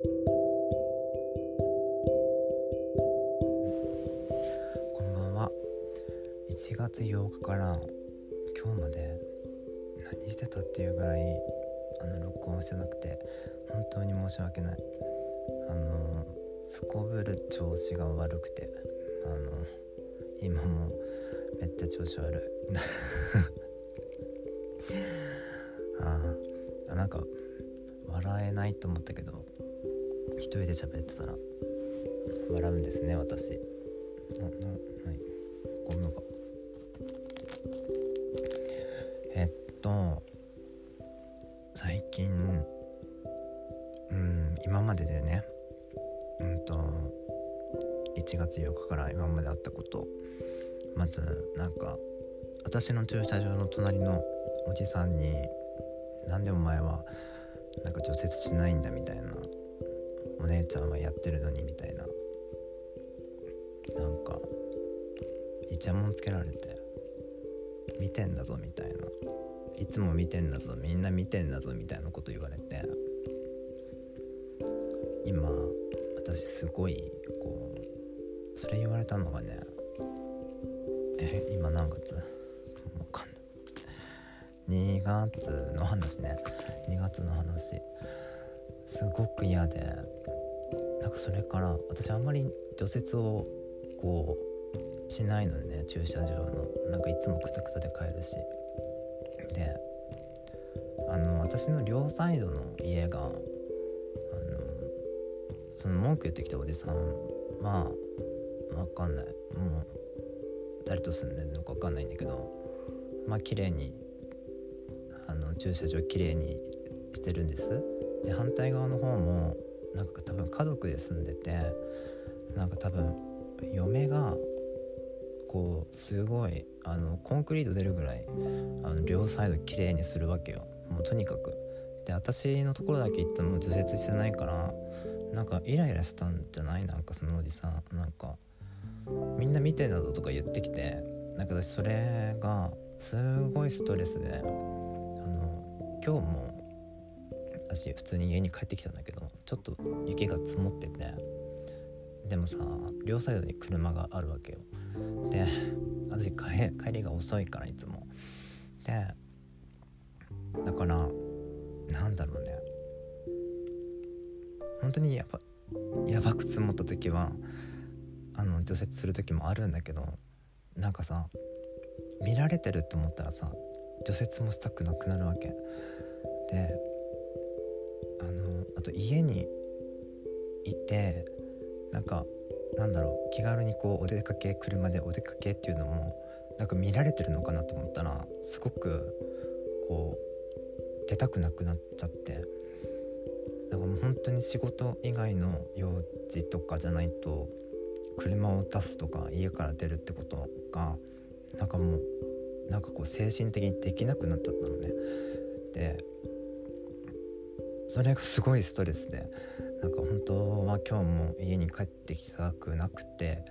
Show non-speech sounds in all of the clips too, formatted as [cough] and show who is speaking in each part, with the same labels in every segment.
Speaker 1: こんばんは。1月8日から今日まで何してたっていうぐらいあの録音してなくて本当に申し訳ない。あのすこぶる調子が悪くてあの今もめっちゃ調子悪い。[laughs] ああなんか笑えないと思ったけど一人で喋ってたら。笑うんですね私。ななはい。こんなか。えっと最近うん今まででねうんと1月8日から今まであったこと。まずなんか私の駐車場の隣のおじさんに「なんでお前はなんか除雪しないんだ」みたいな「お姉ちゃんはやってるのに」みたいな。なんかイチャモンつけられて「見てんだぞ」みたいな「いつも見てんだぞみんな見てんだぞ」みたいなこと言われて。今私すごいこうそれ言われたのがねえ今何月？わかんない。2月の話ね。2月の話。すごく嫌でなんかそれから私あんまり除雪をこうしないのでね駐車場の。なんかいつもクタクタで帰るし。であの私の両サイドの家があのその文句言ってきたおじさんはわかんない。もう誰と住んでるのか分かんないんだけどまあ綺麗にあの駐車場綺麗にしてるんです。で反対側の方もなんか多分家族で住んでてなんか多分嫁がこうすごいあのコンクリート出るぐらいあの両サイド綺麗にするわけよ。もうとにかく。で私のところだけ行っても除雪してないからなんかイライラしたんじゃない？なんかそのおじさん。なんかみんな見てんだぞとか言ってきてなんか私それがすごいストレスであの今日も私普通に家に帰ってきたんだけどちょっと雪が積もっててでもさ両サイドに車があるわけよ。で私帰りが遅いからいつも。でだからなんだろうね。本当にやばやばく積もった時はあの除雪する時もあるんだけどなんかさ見られてるって思ったらさ除雪もしたくなくなるわけ。であのあと家にいてなんかなんだろう気軽にこうお出かけ車でお出かけっていうのもなんか見られてるのかなと思ったらすごくこう出たくなくなっちゃってなんかもう本当に仕事以外の用事とかじゃないと車を出すとか家から出るってことがなんかもうなんかこう精神的にできなくなっちゃったのね。でそれがすごいストレスでなんか本当は今日も家に帰ってきたくなくて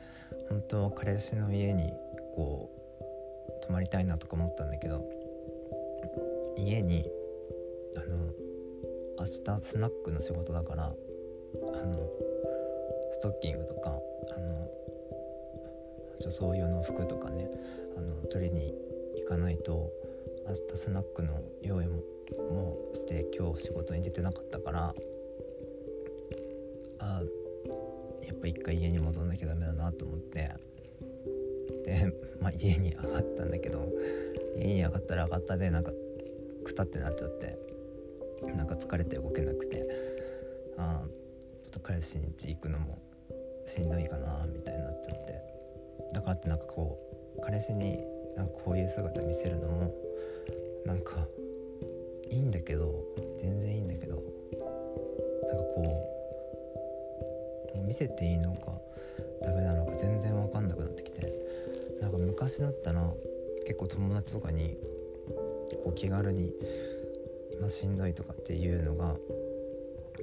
Speaker 1: 本当は彼氏の家にこう泊まりたいなとか思ったんだけど家にあの明日スナックの仕事だからあのストッキングとかあの女装用の服とかねあの取りに行かないと明日スナックの用意ももうして今日仕事に出てなかったからあやっぱ一回家に戻んなきゃダメだなと思って。で、まあ、家に上がったんだけど家に上がったら上がったでなんかくたってなっちゃってなんか疲れて動けなくてあちょっと彼氏ん家行くのもしんどいかなみたいになっちゃって。だからってなんかこう彼氏になんかこういう姿見せるのもなんかいいんだけど全然いいんだけどなんかこう見せていいのかダメなのか全然分かんなくなってきてなんか昔だったら結構友達とかにこう気軽に今しんどいとかっていうのが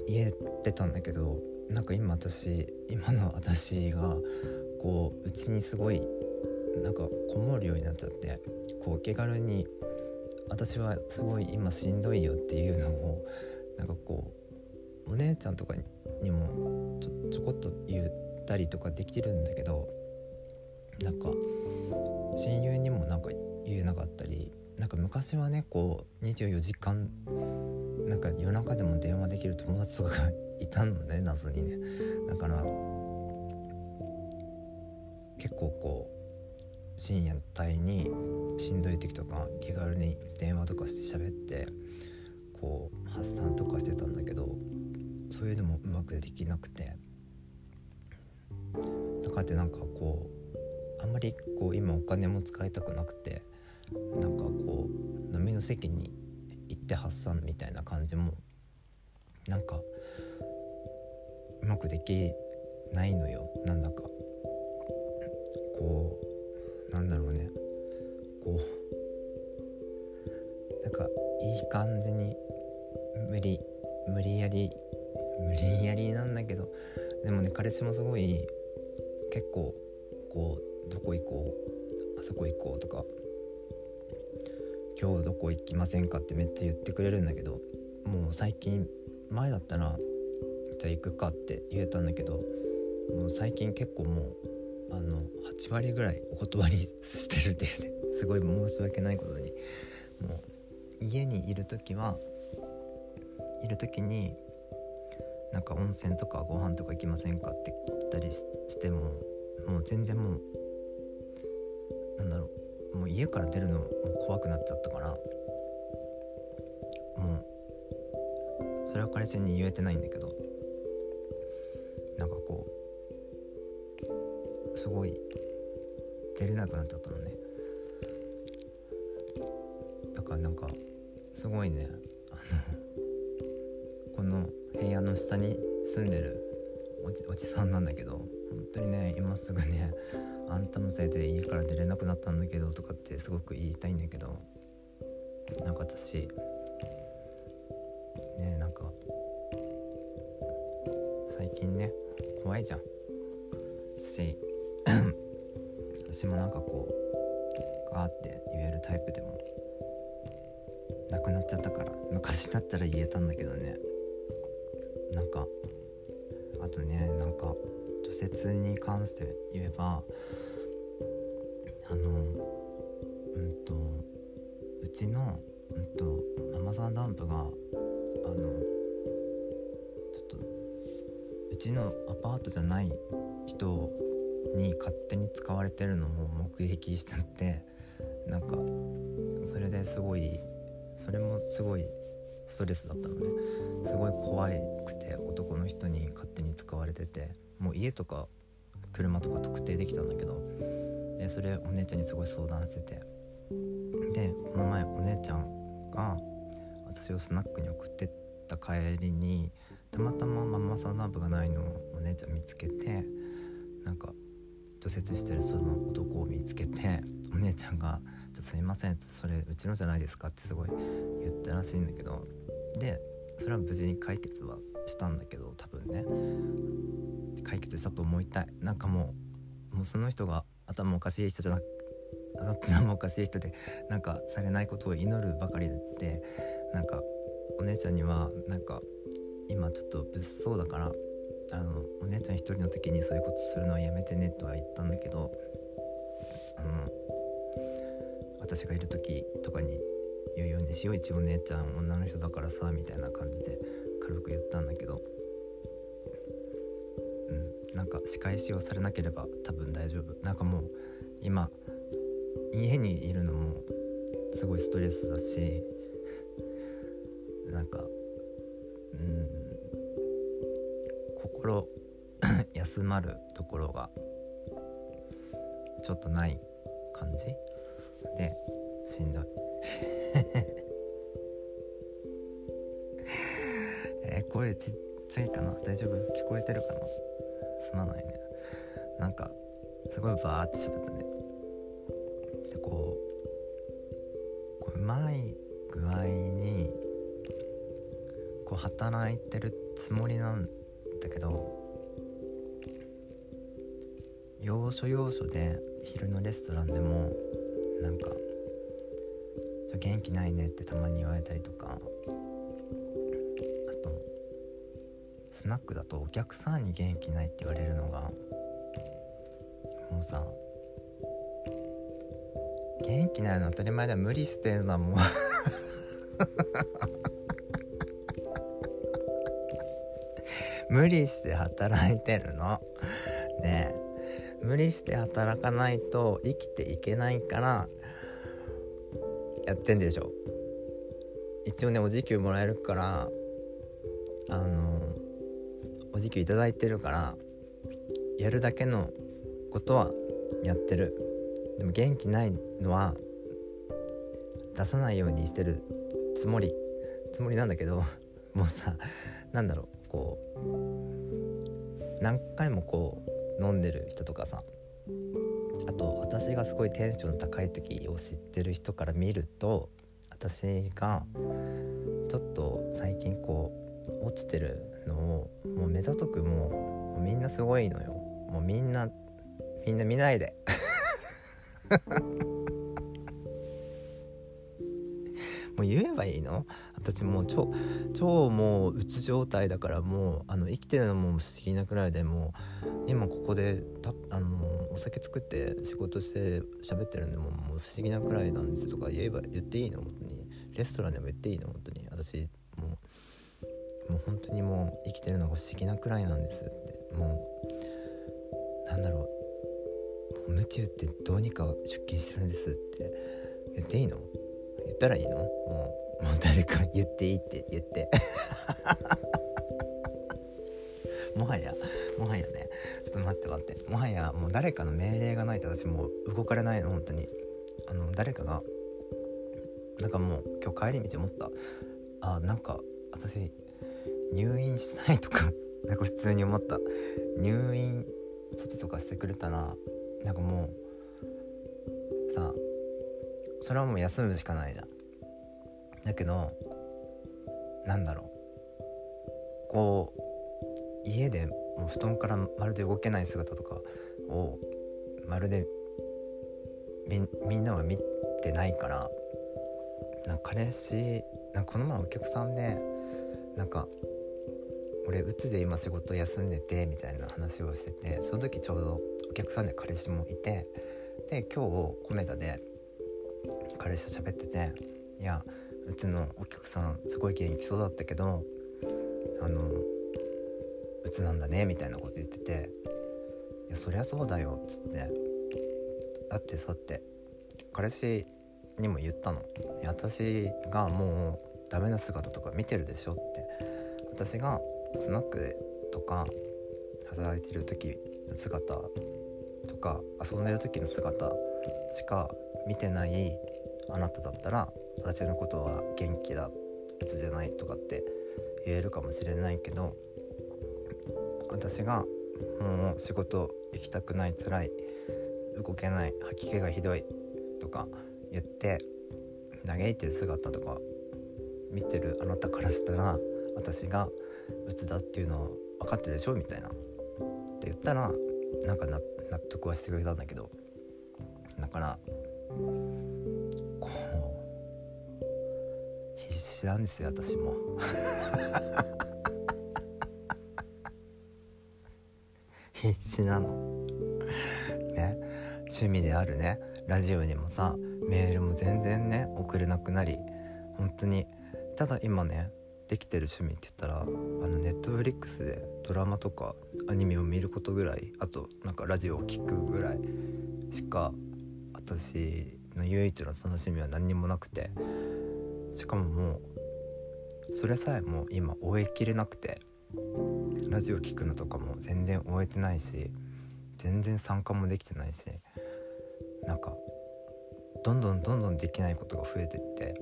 Speaker 1: 言えてたんだけどなんか今私今の私がこううちにすごいなんかこもるようになっちゃってこう気軽に私はすごい今しんどいよっていうのをなんかこうお姉ちゃんとかにもちょちょこっと言ったりとかできるんだけどなんか親友にもなんか言えなかったりなんか昔はねこう24時間なんか夜中でも電話できる友達とかがいたのね謎にね。だから結構こう深夜帯にしんどい時とか気軽に電話とかして喋ってこう発散とかしてたんだけどそういうのもうまくできなくて。だからってなんかこうあんまりこう今お金も使いたくなくてなんかこう飲みの席に行って発散みたいな感じもなんかうまくできないのよ。なんだか。こうなんだろうね。こう。なんかいい感じに無理無理やり無理やりなんだけどでもね彼氏もすごい結構こうどこ行こうあそこ行こうとか今日どこ行きませんかってめっちゃ言ってくれるんだけどもう最近前だったらじゃあ行くかって言えたんだけどもう最近結構もうあの8割ぐらいお断り [laughs] してるっていうね。すごい申し訳ないことに。もう家にいる時はいる時になんか温泉とかご飯とか行きませんかって言ったりしてももう全然もうなんだろう。もう家から出るのも怖くなっちゃったから。もうそれは彼氏に言えてないんだけど。出れなくなっちゃったのね。だからなんかすごいねあのこの部屋の下に住んでるおじおじさんなんだけど本当にね今すぐねあんたのせいで家から出れなくなったんだけどとかってすごく言いたいんだけどなんか私ねなんか最近ね怖いじゃん。し私もなんかこうガーって言えるタイプでもなくなっちゃったから昔だったら言えたんだけどね。なんかあとねなんか除雪に関して言えばあのうんとうちのうんとママさんダンプがあのちょっとうちのアパートじゃない人に勝手に使われてるのを目撃しちゃってなんかそれですごいそれもすごいストレスだったのね。すごい怖くて男の人に勝手に使われててもう家とか車とか特定できたんだけどでそれお姉ちゃんにすごい相談してて。でこの前お姉ちゃんが私をスナックに送ってった帰りにたまたまママさんナンプがないのをお姉ちゃん見つけてなんか除雪してるその男を見つけてお姉ちゃんが「ちょすいませんそれうちのじゃないですか」ってすごい言ったらしいんだけどでそれは無事に解決はしたんだけど多分ね。解決したと思いたい。なんかもうもうその人が頭おかしい人じゃなく頭おかしい人でなんかされないことを祈るばかりでなんかお姉ちゃんにはなんか今ちょっと物騒だからあのお姉ちゃん一人の時にそういうことするのはやめてねとは言ったんだけどあの私がいる時とかに言うようにしよう一応姉ちゃん女の人だからさみたいな感じで軽く言ったんだけどうんなんか仕返しをされなければ多分大丈夫。なんかもう今家にいるのもすごいストレスだしなんか心 [laughs] 休まるところがちょっとない感じ？でしんどい。[laughs] えー声ちっちゃいかな？大丈夫？聞こえてるかな？すまないね。なんかすごいバーって喋ったね。でこうこううまい具合にこう働いてるつもりなんだけど要所要所で昼のレストランでもなんか「ちょ元気ないね」ってたまに言われたりとかあとスナックだとお客さんに元気ないって言われるのがもうさ元気ないの当たり前だ無理してんだもん。無理して働いてるの。ね。無理して働かないと生きていけないからやってんでしょ。一応ねお時給もらえるからあのお時給頂いてるからやるだけのことはやってる。でも元気ないのは出さないようにしてるつもりつもりなんだけどもうさなんだろう。こう何回もこう飲んでる人とかさあと私がすごいテンションの高い時を知ってる人から見ると私がちょっと最近こう落ちてるのをもう目ざとくもうみんなすごいのよ。もうみんなみんな見ないで。[laughs] もう言えばいいの？私もう超超もううつ状態だからもうあの生きてるのも不思議なくらいでもう今ここでたあのお酒作って仕事して喋ってるのももう不思議なくらいなんですとか言えば言っていいの？本当に。レストランでも言っていいの？本当に。私もうもう本当にもう生きてるのが不思議なくらいなんですって。もうなんだろう。夢中ってどうにか出勤してるんですって言っていいの？言ったらいいの？もうもう誰か言っていいって言って。[laughs] もはやもはやね。ちょっと待って待って。もはやもう誰かの命令がないと私もう動かれないの本当に。あの誰かがなんかもう今日帰り道思った。あなんか私入院したいとか [laughs] なんか普通に思った。入院措置とかしてくれたらなんかもうさそれはもう休むしかないじゃん。だけどなんだろう。こう家でもう布団からまるで動けない姿とかをまるでみんなは見てないからなんか彼氏なんかこの前お客さんでなんか俺うつで今仕事休んでてみたいな話をしててその時ちょうどお客さんで彼氏もいてで今日コメダで彼氏と喋ってて「いやうちのお客さんすごい元気そうだったけどあのうつなんだね」みたいなこと言ってて「いやそりゃそうだよ」っつって「だってさって彼氏にも言ったの。私がもうダメな姿とか見てるでしょ」って。私がスナックとか働いてる時の姿とか遊んでる時の姿しか見てないあなただったら私のことは元気だうつじゃないとかって言えるかもしれないけど私がもう仕事行きたくない辛い動けない吐き気がひどいとか言って嘆いてる姿とか見てるあなたからしたら私がうつだっていうのは分かってでしょ？みたいな。って言ったらなんか納得はしてくれたんだけど。だから必死なんですよ私も。[laughs] 必死なの。ね。趣味であるね。ラジオにもさメールも全然ね送れなくなり本当に。ただ今ねできてる趣味って言ったらあのネットフリックスでドラマとかアニメを見ることぐらいあとなんかラジオを聴くぐらいしか私の唯一の楽しみは何にもなくて。しかももうそれさえも今終えきれなくてラジオ聴くのとかも全然終えてないし全然参加もできてないしなんかどんどんどんどんできないことが増えてって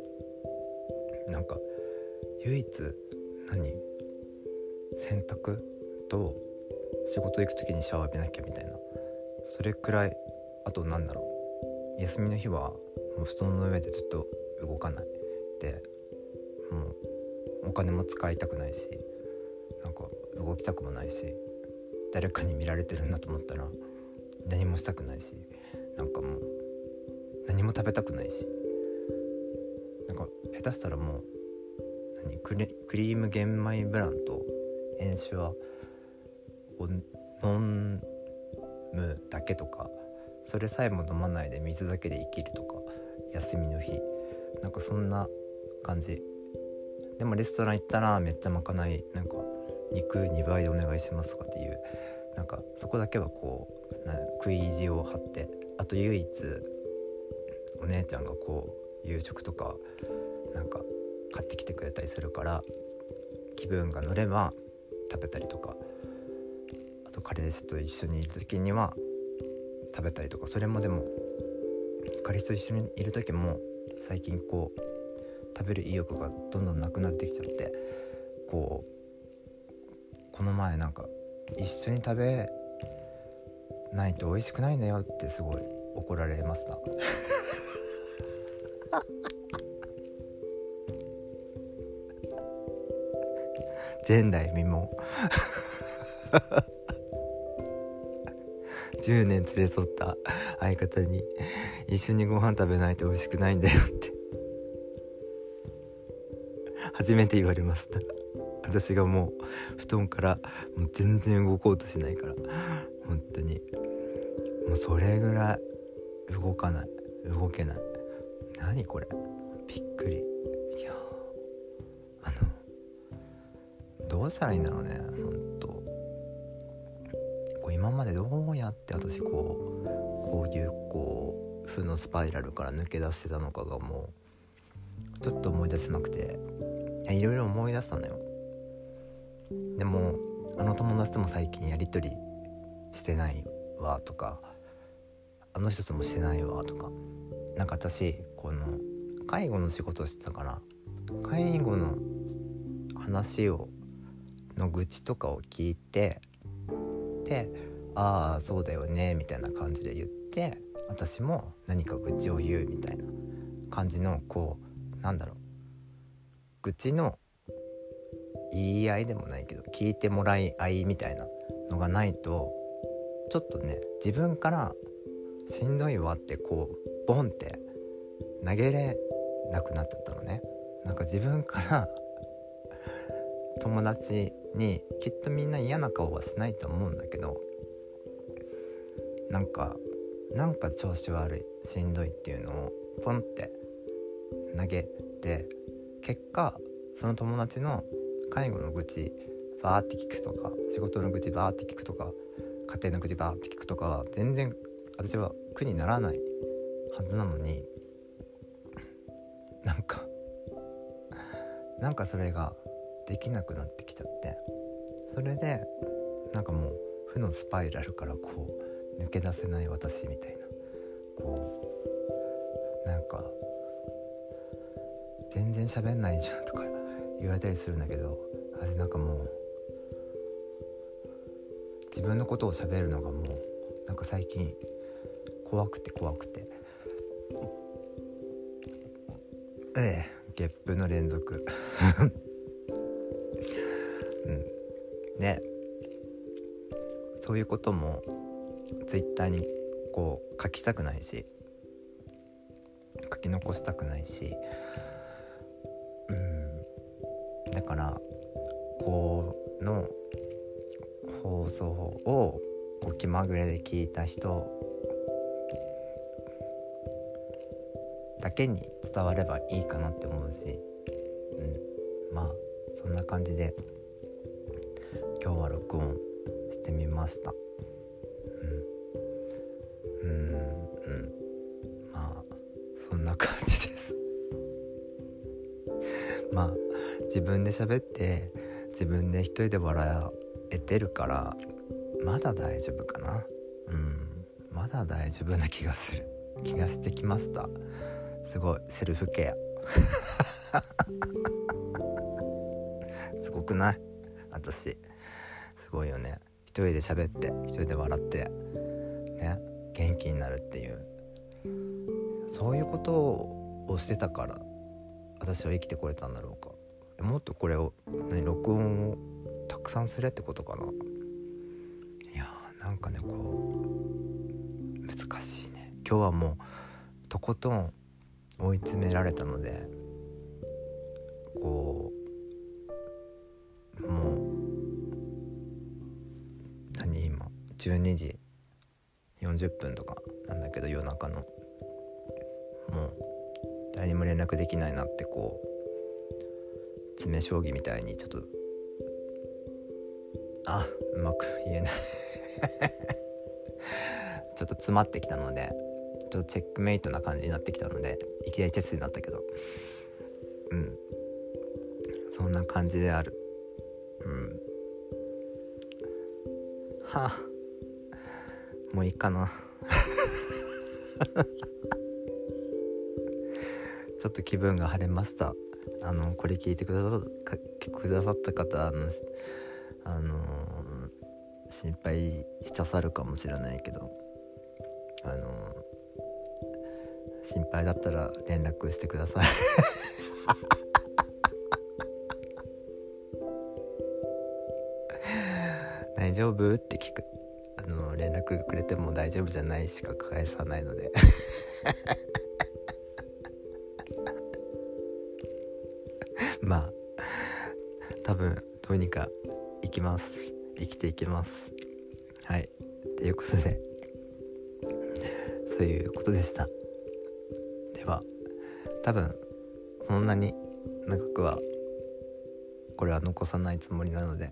Speaker 1: なんか唯一何洗濯と仕事行く時にシャワー浴びなきゃみたいなそれくらいあとなんだろう休みの日はもう布団の上でずっと動かない。でもうお金も使いたくないしなんか動きたくもないし誰かに見られてるんだと思ったら何もしたくないしなんかもう何も食べたくないしなんか下手したらもう何クリーム玄米ブランと飲酒は飲むだけとかそれさえも飲まないで水だけで生きるとか休みの日なんかそんな感じ。でもレストラン行ったらめっちゃまかないなんか肉2倍でお願いしますとかっていう。なんかそこだけはこうな食い意地を張って。あと唯一お姉ちゃんがこう夕食とかなんか買ってきてくれたりするから気分が乗れば食べたりとか。あと彼氏と一緒にいる時には食べたりとか。それもでも彼氏と一緒にいる時も最近こう食べる意欲がどんどんなくなってきちゃってこうこの前なんか一緒に食べないと美味しくないんだよってすごい怒られました。前代未聞。10年連れ添った相方に一緒にご飯食べないと美味しくないんだよ初めて言われました。私がもう布団からもう全然動こうとしないから。本当に。もうそれぐらい動かない。動けない。何これ。びっくり。いや。あの。どうしたらいいんだろうね。本当。こう今までどうやって私こうこういうこう負のスパイラルから抜け出してたのかがもうちょっと思い出せなくて。いろいろ思い出したのよ。でもあの友達とも最近やり取りしてないわとかあの人ともしてないわとか。なんか私この介護の仕事してたから介護の話をの愚痴とかを聞いてで「ああそうだよね」みたいな感じで言って私も何か愚痴を言うみたいな感じのこうなんだろう愚痴の言い合いでもないけど聞いてもらい合いみたいなのがないとちょっとね自分からしんどいわってこうボンって投げれなくなっちゃったのね。なんか自分から [laughs] 友達にきっとみんな嫌な顔はしないと思うんだけどなんかなんか調子悪いしんどいっていうのをポンって投げて結果その友達の介護の愚痴バーって聞くとか仕事の愚痴バーって聞くとか家庭の愚痴バーって聞くとかは全然私は苦にならないはずなのに [laughs] なんかなんかそれができなくなってきちゃってそれでなんかもう負のスパイラルからこう抜け出せない私みたいなこう全然喋んないじゃんとか言われたりするんだけど私なんかもう自分のことを喋るのがもうなんか最近怖くて怖くて。ええゲップの連続。[laughs] うん。ね。そういうこともツイッターにこう書きたくないし書き残したくないしからこの放送を気まぐれで聞いた人だけに伝わればいいかなって思うし、うん、まあそんな感じで今日は録音してみました。自分で喋って自分で一人で笑えてるからまだ大丈夫かな。うん。まだ大丈夫な気がする。気がしてきました。すごいセルフケア。[laughs] すごくない？私。すごいよね。一人で喋って一人で笑ってね。元気になるっていう。そういうことをしてたから私は生きてこれたんだろうか。もっとこれを何録音をたくさんするってことかな。いやーなんかねこう難しいね。今日はもうとことん追い詰められたのでこうもう何今12時40分とかなんだけど夜中の。もう誰にも連絡できないなってこう詰将棋みたいにちょっとあうまく言えない。[laughs] ちょっと詰まってきたのでちょっとチェックメイトな感じになってきたのでいきなりチェスになったけど。うん。そんな感じである。うん。はあ。もういいかな。[laughs] ちょっと気分が晴れました。あのこれ聞いてくださくださった方あのあの心配したさるかもしれないけどあの心配だったら連絡してください。[laughs] 大丈夫？って聞く。あの連絡くれても大丈夫じゃないしか返さないので。[laughs] まあ多分どうにか生きます。生きていきます。はい。ということでそういうことでした。では多分そんなに長くはこれは残さないつもりなので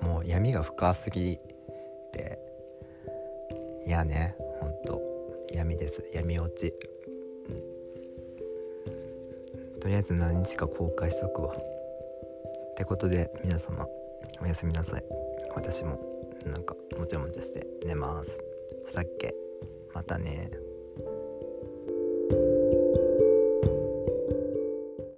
Speaker 1: もう闇が深すぎていやねほんと闇です。闇落ち、とりあえず何日か公開しとくわ。ってことで皆様おやすみなさい。私もなんかもちゃもちゃして寝ます。したっけ？またね。